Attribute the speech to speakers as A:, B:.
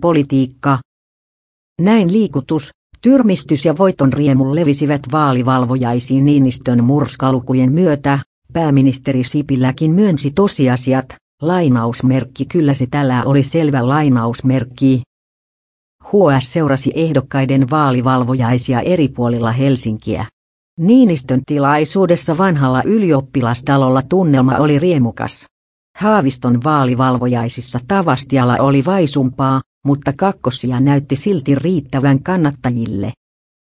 A: politiikka. Näin liikutus, tyrmistys ja voiton riemu levisivät vaalivalvojaisiin Niinistön murskalukujen myötä, pääministeri Sipiläkin myönsi tosiasiat, lainausmerkki kyllä se tällä oli selvä lainausmerkki. HS seurasi ehdokkaiden vaalivalvojaisia eri puolilla Helsinkiä. Niinistön tilaisuudessa vanhalla ylioppilastalolla tunnelma oli riemukas. Haaviston vaalivalvojaisissa Tavastialla oli vaisumpaa, mutta kakkosia näytti silti riittävän kannattajille.